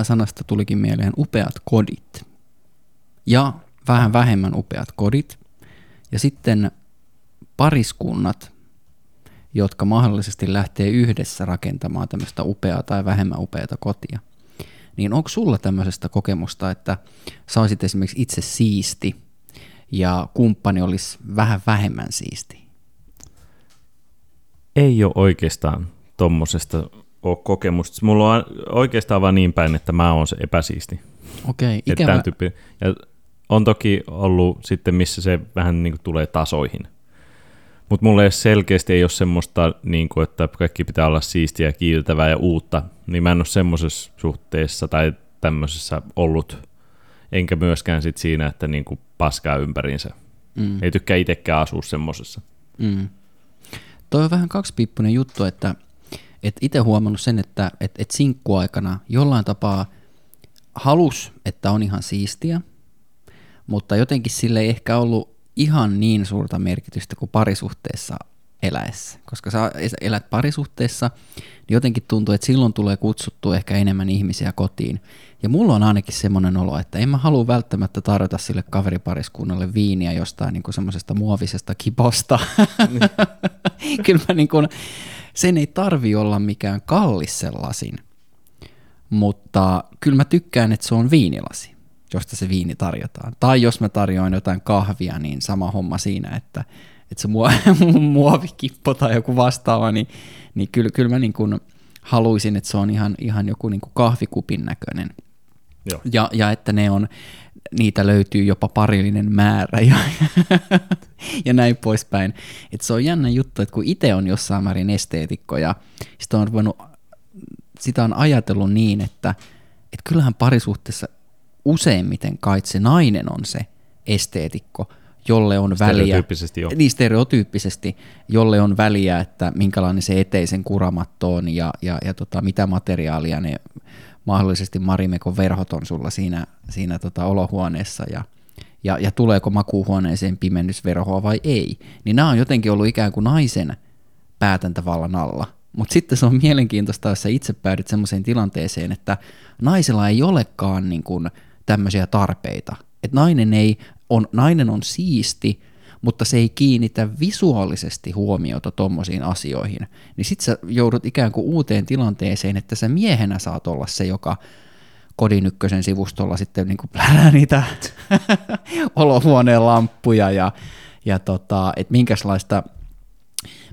upea sanasta tulikin mieleen upeat kodit. Ja vähän vähemmän upeat kodit. Ja sitten pariskunnat, jotka mahdollisesti lähtee yhdessä rakentamaan tämmöistä upeaa tai vähemmän upeata kotia. Niin onko sulla tämmöisestä kokemusta, että sä olisit esimerkiksi itse siisti ja kumppani olisi vähän vähemmän siisti? Ei ole oikeastaan tuommoisesta ole kokemusta. Mulla on oikeastaan vaan niin päin, että mä oon se epäsiisti. Okei, ikävä. Tyyppi, ja on toki ollut sitten, missä se vähän niin kuin tulee tasoihin. Mutta mulle selkeästi ei ole semmoista, niin kuin, että kaikki pitää olla siistiä, ja kiiltävää ja uutta, niin mä en ole semmoisessa suhteessa tai tämmöisessä ollut, enkä myöskään sit siinä, että niin kuin paskaa ympäriinsä. Mm. Ei tykkää itsekään asua semmoisessa. Mm. Toi on vähän kaksipiippunen juttu, että et itse huomannut sen, että et, et sinkkuaikana jollain tapaa halus, että on ihan siistiä, mutta jotenkin sille ei ehkä ollut ihan niin suurta merkitystä kuin parisuhteessa eläessä. Koska sä elät parisuhteessa, niin jotenkin tuntuu, että silloin tulee kutsuttua ehkä enemmän ihmisiä kotiin. Ja mulla on ainakin semmoinen olo, että en mä halua välttämättä tarjota sille kaveripariskunnalle viiniä jostain niin semmoisesta muovisesta kiposta. Niin. Kyllä mä niin kuin, sen ei tarvi olla mikään kallis sellaisin, mutta kyllä mä tykkään, että se on viinilasi, josta se viini tarjotaan. Tai jos mä tarjoan jotain kahvia, niin sama homma siinä, että, että se muovikippo tai joku vastaava, niin, niin kyllä, kyllä mä niin kuin haluaisin, että se on ihan, ihan joku niin kuin kahvikupin näköinen. Joo. Ja, ja että ne on, niitä löytyy jopa parillinen määrä ja, ja näin poispäin. Et se on jännä juttu, että kun itse on jossain määrin esteetikko ja sitä on, ruvennut, sitä on ajatellut niin, että, että kyllähän parisuhteessa useimmiten kai se nainen on se esteetikko, jolle on väliä, stereotyyppisesti, jo. niin stereotyyppisesti, jolle on väliä, että minkälainen se eteisen kuramatto on ja, ja, ja tota, mitä materiaalia ne mahdollisesti Marimekon verhot on sulla siinä, siinä tota olohuoneessa ja, ja, ja tuleeko makuuhuoneeseen pimennysverhoa vai ei, niin nämä on jotenkin ollut ikään kuin naisen päätäntävallan alla. Mutta sitten se on mielenkiintoista, jos sä itse päädyt sellaiseen tilanteeseen, että naisella ei olekaan niin tämmöisiä tarpeita. Että nainen, ei, on, nainen on siisti, mutta se ei kiinnitä visuaalisesti huomiota tommosiin asioihin, niin sit sä joudut ikään kuin uuteen tilanteeseen, että sä miehenä saat olla se, joka kodin ykkösen sivustolla sitten niin kuin niitä olohuoneen lamppuja ja, ja tota, että minkälaista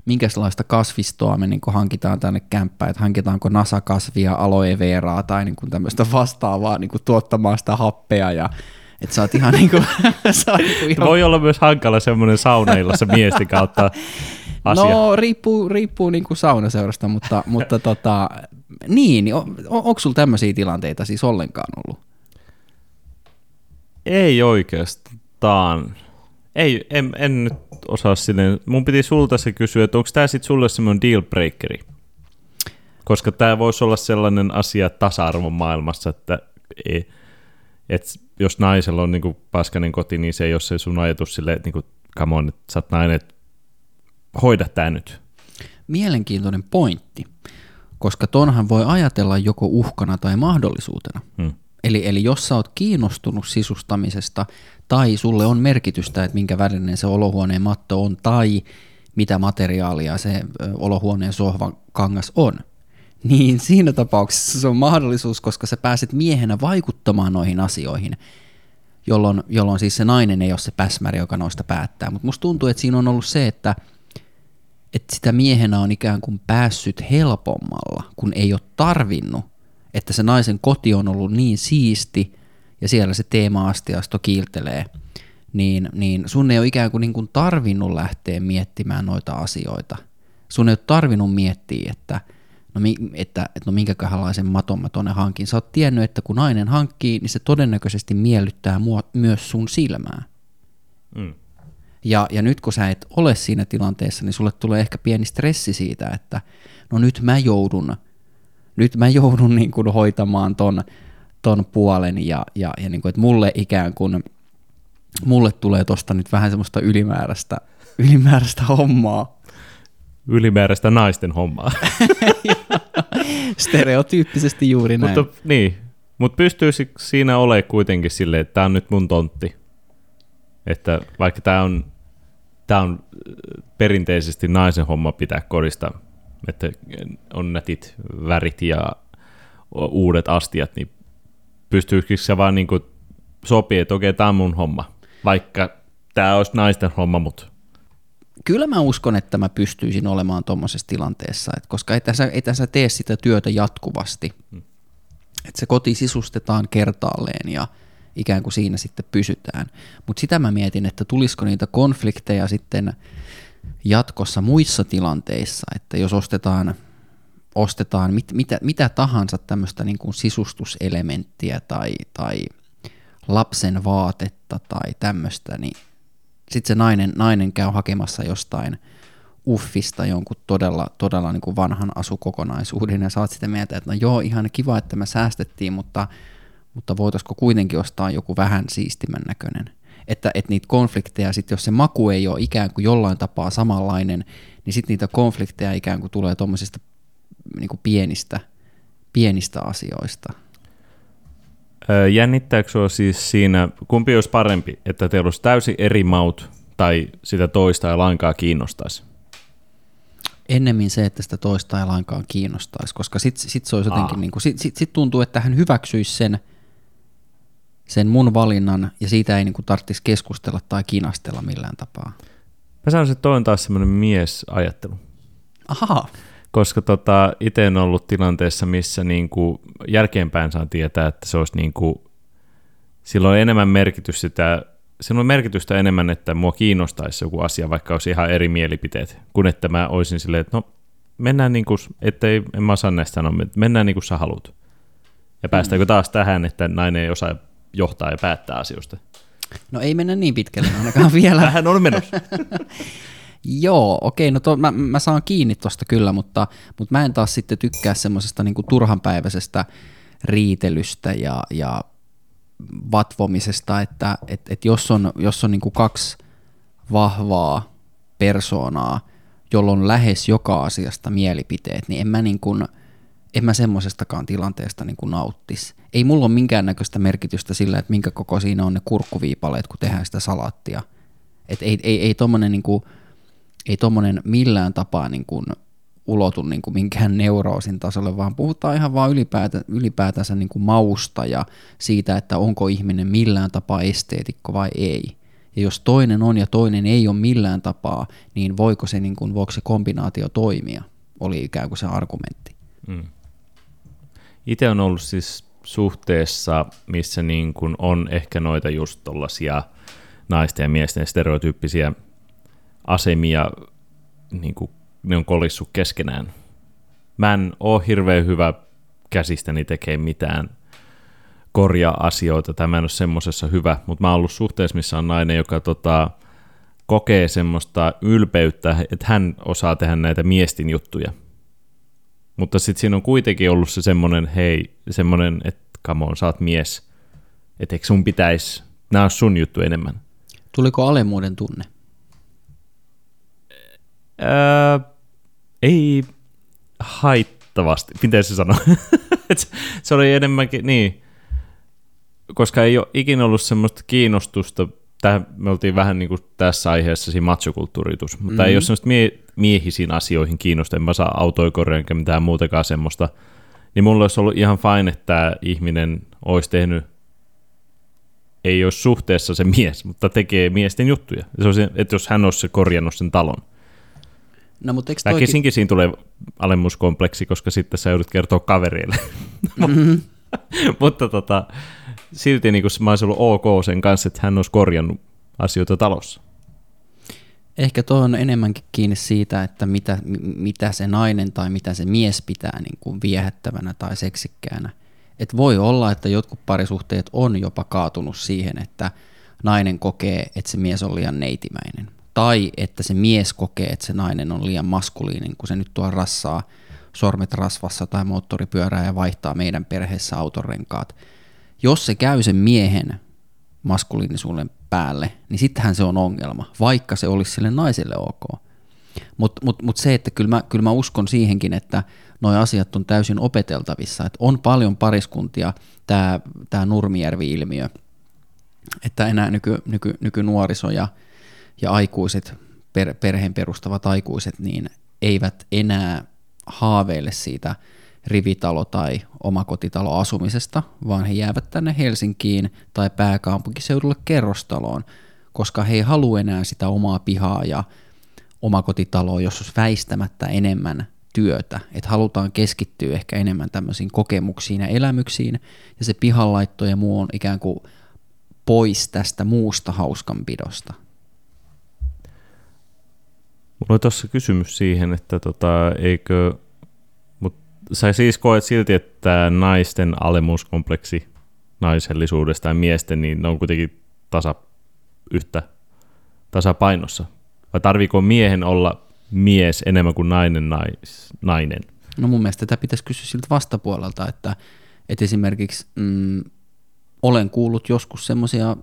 minkälaista kasvistoa me niin hankitaan tänne kämppään, että hankitaanko nasakasvia, aloe veraa tai niin tämmöistä vastaavaa niin tuottamaan sitä happea ja että sä oot ihan niinku... sä oot niinku ihan... Voi olla myös hankala semmoinen saunailassa miesten kautta asia. No riippuu, riippuu niinku saunaseurasta, mutta, mutta tota, niin, niin on, on, onko sulla tämmöisiä tilanteita siis ollenkaan ollut? Ei oikeastaan. Ei, en, en nyt osaa silleen. Mun piti sulta se kysyä, että onko tämä sitten sulle semmoinen deal breakeri? Koska tämä voisi olla sellainen asia tasa-arvon maailmassa, että ei, että jos naisella on niin paskanen koti, niin se ei ole se sun ajatus sille, että niin come on, että sä oot nainen, että hoida tämä nyt. Mielenkiintoinen pointti, koska tonhan voi ajatella joko uhkana tai mahdollisuutena. Hmm. Eli, eli jos sä oot kiinnostunut sisustamisesta tai sulle on merkitystä, että minkä värinen se olohuoneen matto on tai mitä materiaalia se olohuoneen sohvan kangas on, niin siinä tapauksessa se on mahdollisuus, koska sä pääset miehenä vaikuttamaan noihin asioihin, jolloin, jolloin siis se nainen ei ole se päsmäri, joka noista päättää. Mutta musta tuntuu, että siinä on ollut se, että, että sitä miehenä on ikään kuin päässyt helpommalla, kun ei ole tarvinnut, että se naisen koti on ollut niin siisti ja siellä se teema-astiasto kiiltelee, niin, niin sun ei ole ikään kuin, niin kuin tarvinnut lähteä miettimään noita asioita. Sun ei ole tarvinnut miettiä, että – no, mi, että, että no minkäköhänlaisen maton mä tonne hankin. Sä oot tiennyt, että kun nainen hankkii, niin se todennäköisesti miellyttää mua, myös sun silmää. Mm. Ja, ja nyt kun sä et ole siinä tilanteessa, niin sulle tulee ehkä pieni stressi siitä, että no nyt mä joudun, nyt mä joudun niin kuin hoitamaan ton, ton puolen ja, ja, ja niin kuin, että mulle ikään kuin, mulle tulee tosta nyt vähän semmoista ylimääräistä, ylimääräistä hommaa, ylimääräistä naisten hommaa. Stereotyyppisesti juuri näin. Mutta niin, Mutta pystyisi siinä ole kuitenkin silleen, että tämä on nyt mun tontti. Että vaikka tämä on, tää on perinteisesti naisen homma pitää korista, että on nätit värit ja uudet astiat, niin pystyisikö se vaan niin sopii, että okei, tämä on mun homma, vaikka tämä olisi naisten homma, mutta kyllä mä uskon, että mä pystyisin olemaan tuommoisessa tilanteessa, että koska et sä, et sä tee sitä työtä jatkuvasti. Hmm. Että se koti sisustetaan kertaalleen ja ikään kuin siinä sitten pysytään. Mutta sitä mä mietin, että tulisiko niitä konflikteja sitten jatkossa muissa tilanteissa, että jos ostetaan, ostetaan mit, mitä, mitä tahansa tämmöistä niin kuin sisustuselementtiä tai, tai lapsen vaatetta tai tämmöistä, niin sitten se nainen, nainen käy hakemassa jostain uffista jonkun todella, todella niin kuin vanhan asukokonaisuuden ja saat sitä mieltä, että no joo, ihan kiva, että me säästettiin, mutta, mutta voitaisiko kuitenkin ostaa joku vähän siistimän näköinen. Että, että niitä konflikteja, sit jos se maku ei ole ikään kuin jollain tapaa samanlainen, niin sitten niitä konflikteja ikään kuin tulee tuommoisista niin pienistä, pienistä asioista. Jännittääkö sinua siis siinä, kumpi olisi parempi, että teillä olisi täysin eri maut tai sitä toista ja lainkaan kiinnostaisi? Ennemmin se, että sitä toista ei lainkaan kiinnostaisi, koska sitten sit se olisi jotenkin, niin kuin, sit, sit, sit tuntuu, että hän hyväksyisi sen, sen mun valinnan ja siitä ei niin kuin tarvitsisi keskustella tai kinastella millään tapaa. Mä sanoisin, että toi on taas semmoinen miesajattelu. Aha koska tota, itse on ollut tilanteessa, missä niin kuin jälkeenpäin saan tietää, että se olisi niin kuin, silloin on enemmän merkitys sitä, silloin on merkitystä enemmän, että mua kiinnostaisi joku asia, vaikka olisi ihan eri mielipiteet, kun että mä olisin silleen, että no mennään niin kuin, ettei, en mä osaa näistä sanoa, että mennään niin kuin sä haluat. Ja päästäänkö mm. taas tähän, että nainen ei osaa johtaa ja päättää asioista? No ei mennä niin pitkälle ainakaan vielä. Tähän on menossa. Joo, okei, no to, mä, mä saan kiinni tosta kyllä, mutta, mutta mä en taas sitten tykkää semmoisesta niin turhanpäiväisestä riitelystä ja, ja vatvomisesta, että et, et jos on, jos on niin kuin kaksi vahvaa persoonaa, jolla on lähes joka asiasta mielipiteet, niin en mä, niin kuin, en mä semmoisestakaan tilanteesta niin kuin nauttis. Ei mulla ole minkäännäköistä merkitystä sillä, että minkä koko siinä on ne kurkkuviipaleet, kun tehdään sitä salattia. Et ei, ei, ei tommonen niin kuin, ei tuommoinen millään tapaa niin kuin ulotu niin kuin minkään neuroosin tasolle, vaan puhutaan ihan vaan ylipäätä, ylipäätänsä niin kuin mausta ja siitä, että onko ihminen millään tapaa esteetikko vai ei. Ja jos toinen on ja toinen ei ole millään tapaa, niin voiko se, niin kuin, voiko se kombinaatio toimia, oli ikään kuin se argumentti. Mm. Itse on ollut siis suhteessa, missä niin kuin on ehkä noita just tollaisia naisten ja miesten stereotyyppisiä asemia, niin kuin ne on kolissut keskenään. Mä en ole hirveän hyvä käsistäni tekee mitään korjaa asioita, tai mä en ole semmosessa hyvä, mutta mä oon ollut suhteessa, missä on nainen, joka tota, kokee semmoista ylpeyttä, että hän osaa tehdä näitä miestin juttuja. Mutta sitten siinä on kuitenkin ollut se semmoinen, hei, semmoinen, että come on, sä oot mies, että eikö sun pitäisi, nämä on sun juttu enemmän. Tuliko alemmuuden tunne? Öö, ei haittavasti, miten se sanoo? se oli enemmänkin, niin, koska ei ole ikinä ollut semmoista kiinnostusta, tähän, me oltiin vähän niin kuin tässä aiheessa siinä machokulttuuritus, mutta mm-hmm. ei ole semmoista mie- miehisiin asioihin kiinnosta, en mä saa autoja enkä mitään muutakaan semmoista, niin mulla olisi ollut ihan fine, että tämä ihminen olisi tehnyt ei ole suhteessa se mies, mutta tekee miesten juttuja. Se olisi, että jos hän olisi korjannut sen talon, No, mutta eikö toikin... Väkisinkin siinä tulee alemmuuskompleksi, koska sitten sä joudut kertoa kaverille. Mm-hmm. mutta tota, silti niin mä olisin ollut ok sen kanssa, että hän olisi korjannut asioita talossa. Ehkä tuo on enemmänkin kiinni siitä, että mitä, mitä se nainen tai mitä se mies pitää niin kuin viehättävänä tai seksikkäänä. Et voi olla, että jotkut parisuhteet on jopa kaatunut siihen, että nainen kokee, että se mies on liian neitimäinen tai että se mies kokee, että se nainen on liian maskuliinin, kun se nyt tuo rassaa sormet rasvassa tai moottoripyörää ja vaihtaa meidän perheessä autorenkaat. Jos se käy sen miehen maskuliinisuuden päälle, niin sittenhän se on ongelma, vaikka se olisi sille naiselle ok. Mutta mut, mut se, että kyllä mä, kyllä mä uskon siihenkin, että nuo asiat on täysin opeteltavissa. Että on paljon pariskuntia, tämä tää Nurmijärvi-ilmiö, että enää nyky, nyky, nykynuoriso ja, ja aikuiset, per, perheen perustavat aikuiset, niin eivät enää haaveille siitä rivitalo- tai omakotitaloasumisesta, vaan he jäävät tänne Helsinkiin tai pääkaupunkiseudulle kerrostaloon, koska he ei halua enää sitä omaa pihaa ja omakotitaloa, jos olisi väistämättä enemmän työtä, että halutaan keskittyä ehkä enemmän tämmöisiin kokemuksiin ja elämyksiin, ja se pihanlaitto ja muu on ikään kuin pois tästä muusta hauskanpidosta. Mulla on tuossa kysymys siihen, että tota, eikö, mut sä siis koet silti, että naisten alemuuskompleksi naisellisuudesta ja miesten, niin ne on kuitenkin tasa, yhtä tasapainossa? Vai tarviiko miehen olla mies enemmän kuin nainen nais, nainen? No mun mielestä tätä pitäisi kysyä siltä vastapuolelta, että, että esimerkiksi mm, olen kuullut joskus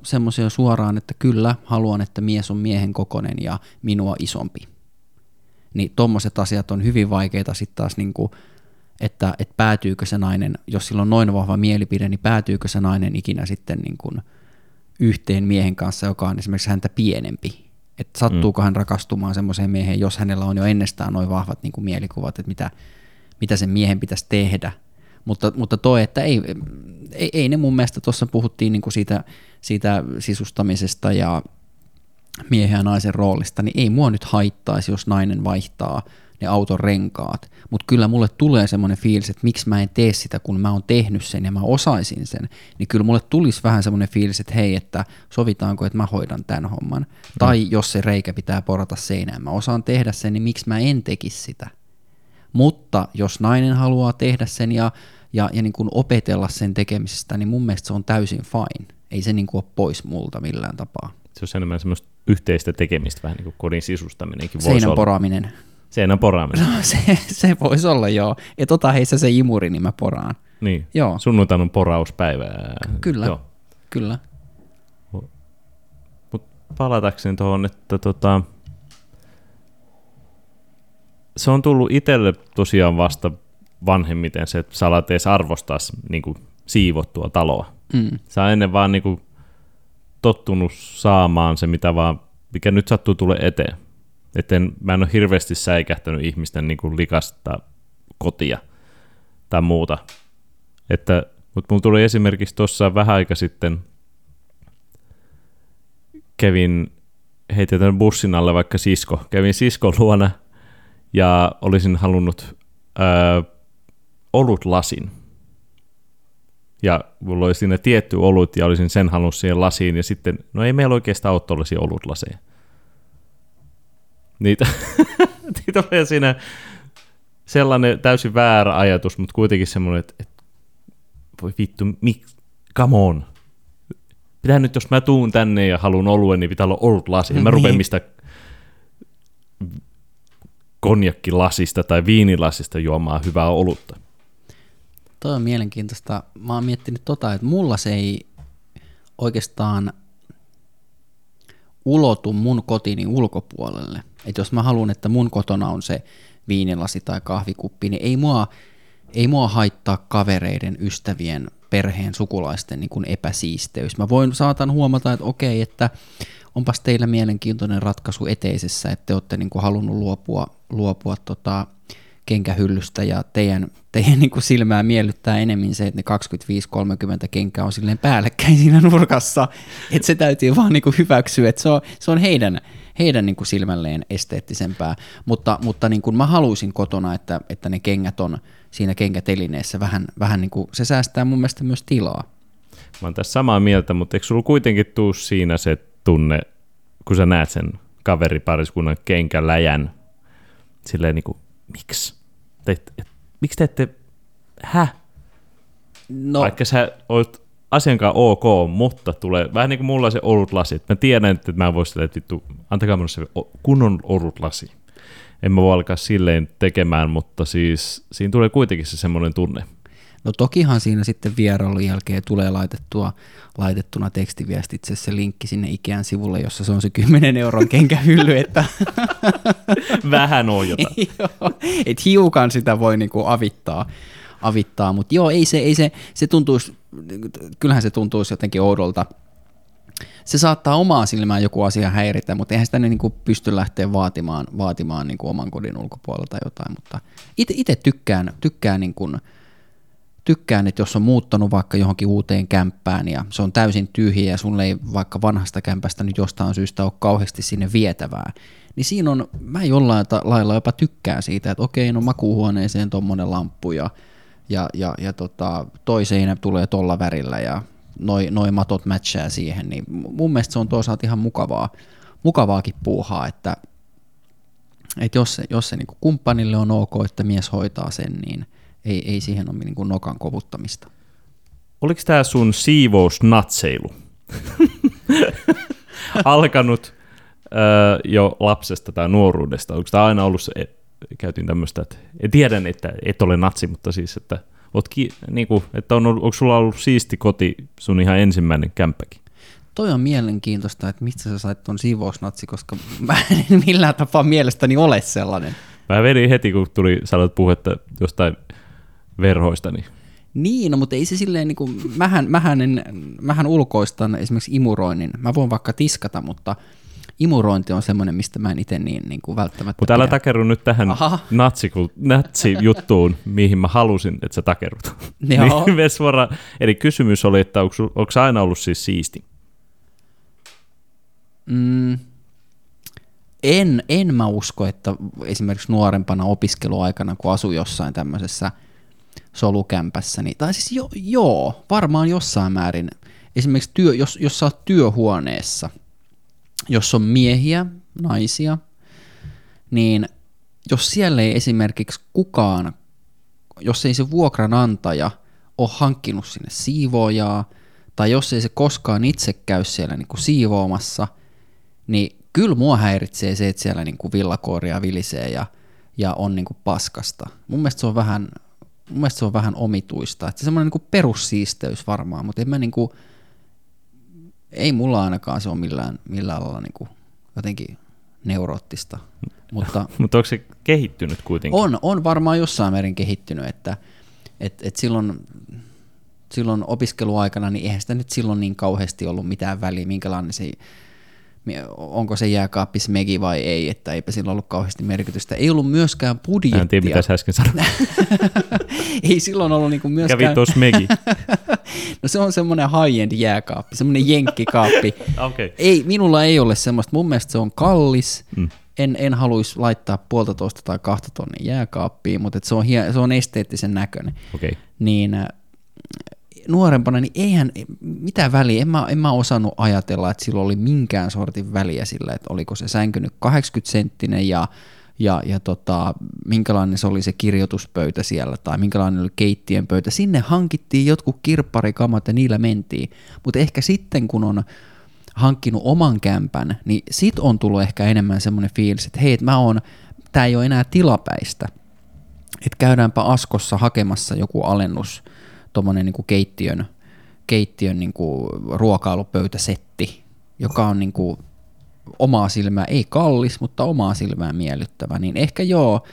semmoisia suoraan, että kyllä, haluan, että mies on miehen kokonen ja minua isompi. Niin tommoset asiat on hyvin vaikeita sitten taas niin kuin, että, että päätyykö se nainen, jos sillä on noin vahva mielipide, niin päätyykö se nainen ikinä sitten niin kuin yhteen miehen kanssa, joka on esimerkiksi häntä pienempi. Että sattuuko mm. hän rakastumaan semmoiseen mieheen, jos hänellä on jo ennestään noin vahvat niin kuin mielikuvat, että mitä, mitä sen miehen pitäisi tehdä – mutta, mutta toi, että ei, ei, ei ne mun mielestä tuossa puhuttiin niin kuin siitä, siitä sisustamisesta ja miehen ja naisen roolista, niin ei mua nyt haittaisi, jos nainen vaihtaa ne auton renkaat. Mutta kyllä mulle tulee semmoinen fiilis, että miksi mä en tee sitä, kun mä oon tehnyt sen ja mä osaisin sen. Niin kyllä mulle tulisi vähän semmoinen fiilis, että hei, että sovitaanko, että mä hoidan tämän homman. Mm. Tai jos se reikä pitää porata seinään, mä osaan tehdä sen, niin miksi mä en tekisi sitä. Mutta jos nainen haluaa tehdä sen ja ja, ja niin kuin opetella sen tekemisestä, niin mun mielestä se on täysin fine. Ei se niin kuin ole pois multa millään tapaa. Se on enemmän semmoista yhteistä tekemistä, vähän niin kuin kodin sisustaminenkin voisi Seinän olla. poraaminen. Seinän poraaminen. No, se, se voisi olla joo. Et ota heissä se imuri, niin mä poraan. Niin, joo. sunnuntain on porauspäivä. Kyllä, joo. kyllä. Mutta palatakseni tuohon, että tota, se on tullut itselle tosiaan vasta vanhemmiten se, että sä alat edes arvostaa niin kuin, siivottua taloa. Mm. Sä ennen vaan niin kuin, tottunut saamaan se, mitä vaan, mikä nyt sattuu tulee eteen. Etten, mä en ole hirveästi säikähtänyt ihmisten niin kuin, likasta kotia tai muuta. Että, mutta mulla tuli esimerkiksi tuossa vähän aika sitten, kävin, heitetään bussin alle vaikka sisko, kävin siskon luona ja olisin halunnut öö, olutlasin. Ja mulla oli siinä tietty olut ja olisin sen halunnut siihen lasiin ja sitten, no ei meillä oikeastaan ole tuollaisia olutlaseja. Niitä, niitä oli siinä sellainen täysin väärä ajatus, mutta kuitenkin semmoinen, että, että voi vittu, mik, come on. Pitää nyt, jos mä tuun tänne ja haluan oluen, niin pitää olla olut lasi. Mä rupean niin. mistä konjakkilasista tai viinilasista juomaan hyvää olutta. Toi on mielenkiintoista. Mä oon miettinyt tota, että mulla se ei oikeastaan ulotu mun kotini ulkopuolelle. Että jos mä haluan, että mun kotona on se viinilasi tai kahvikuppi, niin ei mua, ei mua haittaa kavereiden, ystävien, perheen, sukulaisten niin kuin epäsiisteys. Mä voin, saatan huomata, että okei, että onpas teillä mielenkiintoinen ratkaisu eteisessä, että te olette niin kuin halunnut luopua, luopua tota, kenkähyllystä ja teidän, teidän niin kuin silmää miellyttää enemmän se, että ne 25-30 kenkää on silleen päällekkäin siinä nurkassa, että se täytyy vaan niin kuin hyväksyä, että se on, se on heidän, heidän niin kuin silmälleen esteettisempää, mutta, mutta niin kuin mä haluaisin kotona, että, että ne kengät on siinä kenkätelineessä vähän, vähän niin kuin, se säästää mun mielestä myös tilaa. Mä oon tässä samaa mieltä, mutta eikö sulla kuitenkin tuu siinä se tunne, kun sä näet sen kaveripariskunnan kenkäläjän, silleen niin kuin, miksi? Te, et, miksi te ette, hä? No. Vaikka sä oot asiankaan ok, mutta tulee vähän niin kuin mulla se lasi. Mä tiedän, että mä voisin sille, että vittu, antakaa minulle se kunnon lasi. En mä voi alkaa silleen tekemään, mutta siis siinä tulee kuitenkin se semmoinen tunne. No tokihan siinä sitten vierailun jälkeen tulee laitettua, laitettuna tekstiviestitse se linkki sinne Ikean sivulle, jossa se on se 10 euron kenkähylly, että Vähän ojota. Joo, et hiukan sitä voi niinku avittaa, avittaa. mutta joo, ei se, ei se, se tuntuisi, kyllähän se tuntuisi jotenkin oudolta. Se saattaa omaa silmään joku asia häiritä, mutta eihän sitä niinku pysty lähteä vaatimaan, vaatimaan niinku oman kodin ulkopuolelta jotain, mutta itse tykkään, tykkään niinku, tykkään, että jos on muuttanut vaikka johonkin uuteen kämppään ja se on täysin tyhjä ja sulle ei vaikka vanhasta kämpästä nyt jostain syystä ole kauheasti sinne vietävää, niin siinä on, mä jollain lailla jopa tykkään siitä, että okei, no makuuhuoneeseen tuommoinen lamppu ja, ja, ja, ja tota, toi seinä tulee tolla värillä ja noi, noi matot matchaa siihen, niin mun mielestä se on toisaalta ihan mukavaa, mukavaakin puuhaa, että, että jos se, jos se niin kumppanille on ok, että mies hoitaa sen, niin ei, ei siihen ole niin nokan kovuttamista. Oliko tämä sun siivousnatseilu? Alkanut öö, jo lapsesta tai nuoruudesta? Onko tämä aina ollut se, käytiin tämmöistä, että tiedän, että et ole natsi, mutta siis, että, oot ki, niin kuin, että on, onko sulla ollut siisti koti sun ihan ensimmäinen kämppäkin? Toi on mielenkiintoista, että mistä sä sait ton siivousnatsi, koska mä en millään tapaa mielestäni ole sellainen. Mä vedin heti, kun tuli sanoit puhetta jostain verhoista, niin no, mutta ei se silleen, niin kuin, mähän, mähän, en, mähän ulkoistan esimerkiksi imuroinnin. Mä voin vaikka tiskata, mutta imurointi on semmoinen, mistä mä en itse niin, niin kuin välttämättä Mutta älä takerru nyt tähän natsi, natsi-juttuun, mihin mä halusin, että sä takerrut. Joo. niin. Eli kysymys oli, että onko, onko aina ollut siis siisti? Mm, en, en mä usko, että esimerkiksi nuorempana opiskeluaikana, kun asui jossain tämmöisessä solukämpässä, niin, tai siis jo, joo, varmaan jossain määrin. Esimerkiksi työ, jos, jos sä oot työhuoneessa – jos on miehiä, naisia, niin jos siellä ei esimerkiksi kukaan, jos ei se vuokranantaja ole hankkinut sinne siivoojaa, tai jos ei se koskaan itse käy siellä niin kuin siivoamassa, niin kyllä mua häiritsee se, että siellä niin kuin villakoria vilisee ja, ja on niin kuin paskasta. Mun mielestä se on vähän, mun mielestä se on vähän omituista. Että se semmoinen niin perussiisteys varmaan, mutta en mä niin kuin, ei mulla ainakaan se ole millään, millään lailla niin kuin jotenkin neuroottista. Mutta, mutta onko se kehittynyt kuitenkin? On, on varmaan jossain määrin kehittynyt, että et, et silloin, silloin opiskeluaikana, niin eihän sitä nyt silloin niin kauheasti ollut mitään väliä, minkälainen se onko se jääkaappi smegi vai ei, että eipä sillä ollut kauheasti merkitystä. Ei ollut myöskään budjettia. En tiedä, mitä sä äsken sanoit. ei silloin ollut niinku myöskään... Kävi tuossa smegi. no se on semmoinen high-end jääkaappi, semmoinen jenkkikaappi. okay. ei, minulla ei ole semmoista. Mun mielestä se on kallis. Mm. En, en haluaisi laittaa puolitoista tai kahta tonnin jääkaappiin, mutta se on, hie, se on esteettisen näköinen. Okay. Niin nuorempana, niin eihän mitään väliä, en mä, en mä osannut ajatella, että sillä oli minkään sortin väliä sillä, että oliko se sänky nyt 80 senttinen ja, ja, ja tota, minkälainen se oli se kirjoituspöytä siellä tai minkälainen oli keittiön pöytä. Sinne hankittiin jotkut kirpparikamat ja niillä mentiin, mutta ehkä sitten kun on hankkinut oman kämpän, niin sit on tullut ehkä enemmän semmoinen fiilis, että hei, että mä oon, tää ei ole enää tilapäistä, että käydäänpä Askossa hakemassa joku alennus – tuommoinen niin keittiön, keittiön niin kuin ruokailupöytäsetti, joka on niin kuin omaa silmää, ei kallis, mutta omaa silmää miellyttävä, niin ehkä joo,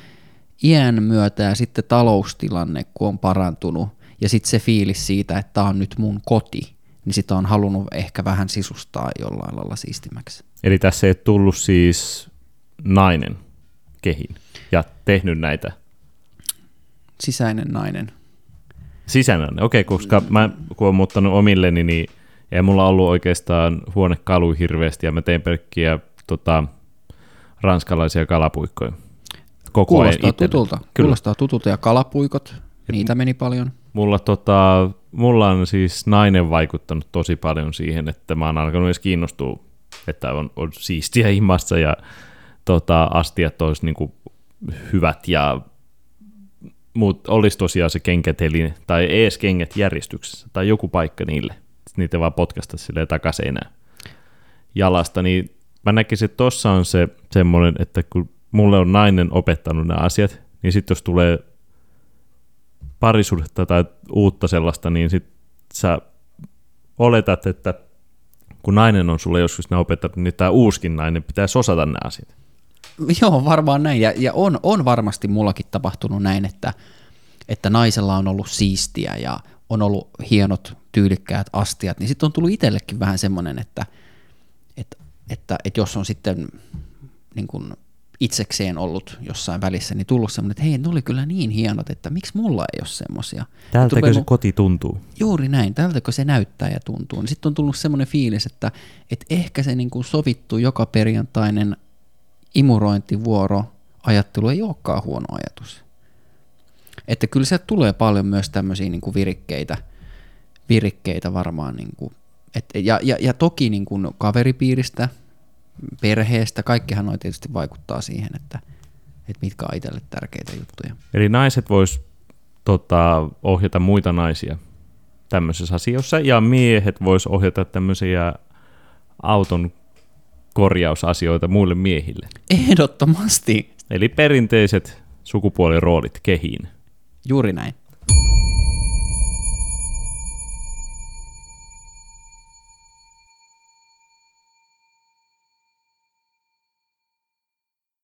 iän myötä ja sitten taloustilanne, kun on parantunut, ja sitten se fiilis siitä, että tämä on nyt mun koti, niin sitä on halunnut ehkä vähän sisustaa jollain lailla siistimäksi. Eli tässä ei tullut siis nainen kehin ja tehnyt näitä? Sisäinen nainen. Sisäinen, okei, okay, koska mä kun olen muuttanut omilleni, niin ei mulla ollut oikeastaan huonekalu hirveästi, ja mä tein pelkkiä tota, ranskalaisia kalapuikkoja. Koko Kuulostaa ajan tutulta. Kyllä. Kuulostaa tutulta, ja kalapuikot, Et niitä meni paljon. Mulla, tota, mulla on siis nainen vaikuttanut tosi paljon siihen, että mä oon alkanut edes kiinnostua, että on, on siistiä ihmassa ja tota, astiat olisi niin hyvät ja mutta olisi tosiaan se kenkätelin, tai ees kengät järjestyksessä, tai joku paikka niille. Sitten niitä vaan potkasta silleen takaseinään jalasta, niin mä näkisin, että tossa on se semmoinen, että kun mulle on nainen opettanut nämä asiat, niin sitten jos tulee parisuhdetta tai uutta sellaista, niin sit sä oletat, että kun nainen on sulle joskus ne opettanut, niin tämä uuskin nainen pitäisi osata nämä asiat. Joo, varmaan näin. Ja, ja on, on varmasti mullakin tapahtunut näin, että, että naisella on ollut siistiä ja on ollut hienot, tyylikkäät astiat, niin sitten on tullut itsellekin vähän semmoinen, että, että, että, että jos on sitten niin kuin itsekseen ollut jossain välissä, niin tullut semmoinen, että hei, ne oli kyllä niin hienot, että miksi mulla ei ole semmoisia. Tältäkö se koti tuntuu? Juuri näin, tältäkö se näyttää ja tuntuu. Niin sitten on tullut semmoinen fiilis, että, että ehkä se niin kuin sovittu joka perjantainen imurointivuoro ajattelu ei olekaan huono ajatus. Että kyllä se tulee paljon myös tämmöisiä niin kuin virikkeitä, virikkeitä varmaan. Niin kuin, et, ja, ja, ja toki niin kuin kaveripiiristä, perheestä, kaikkihan noin tietysti vaikuttaa siihen, että, että mitkä on itselle tärkeitä juttuja. Eli naiset vois tota, ohjata muita naisia tämmöisissä asioissa, ja miehet vois ohjata tämmöisiä auton korjausasioita muille miehille. Ehdottomasti. Eli perinteiset sukupuoliroolit kehiin. Juuri näin.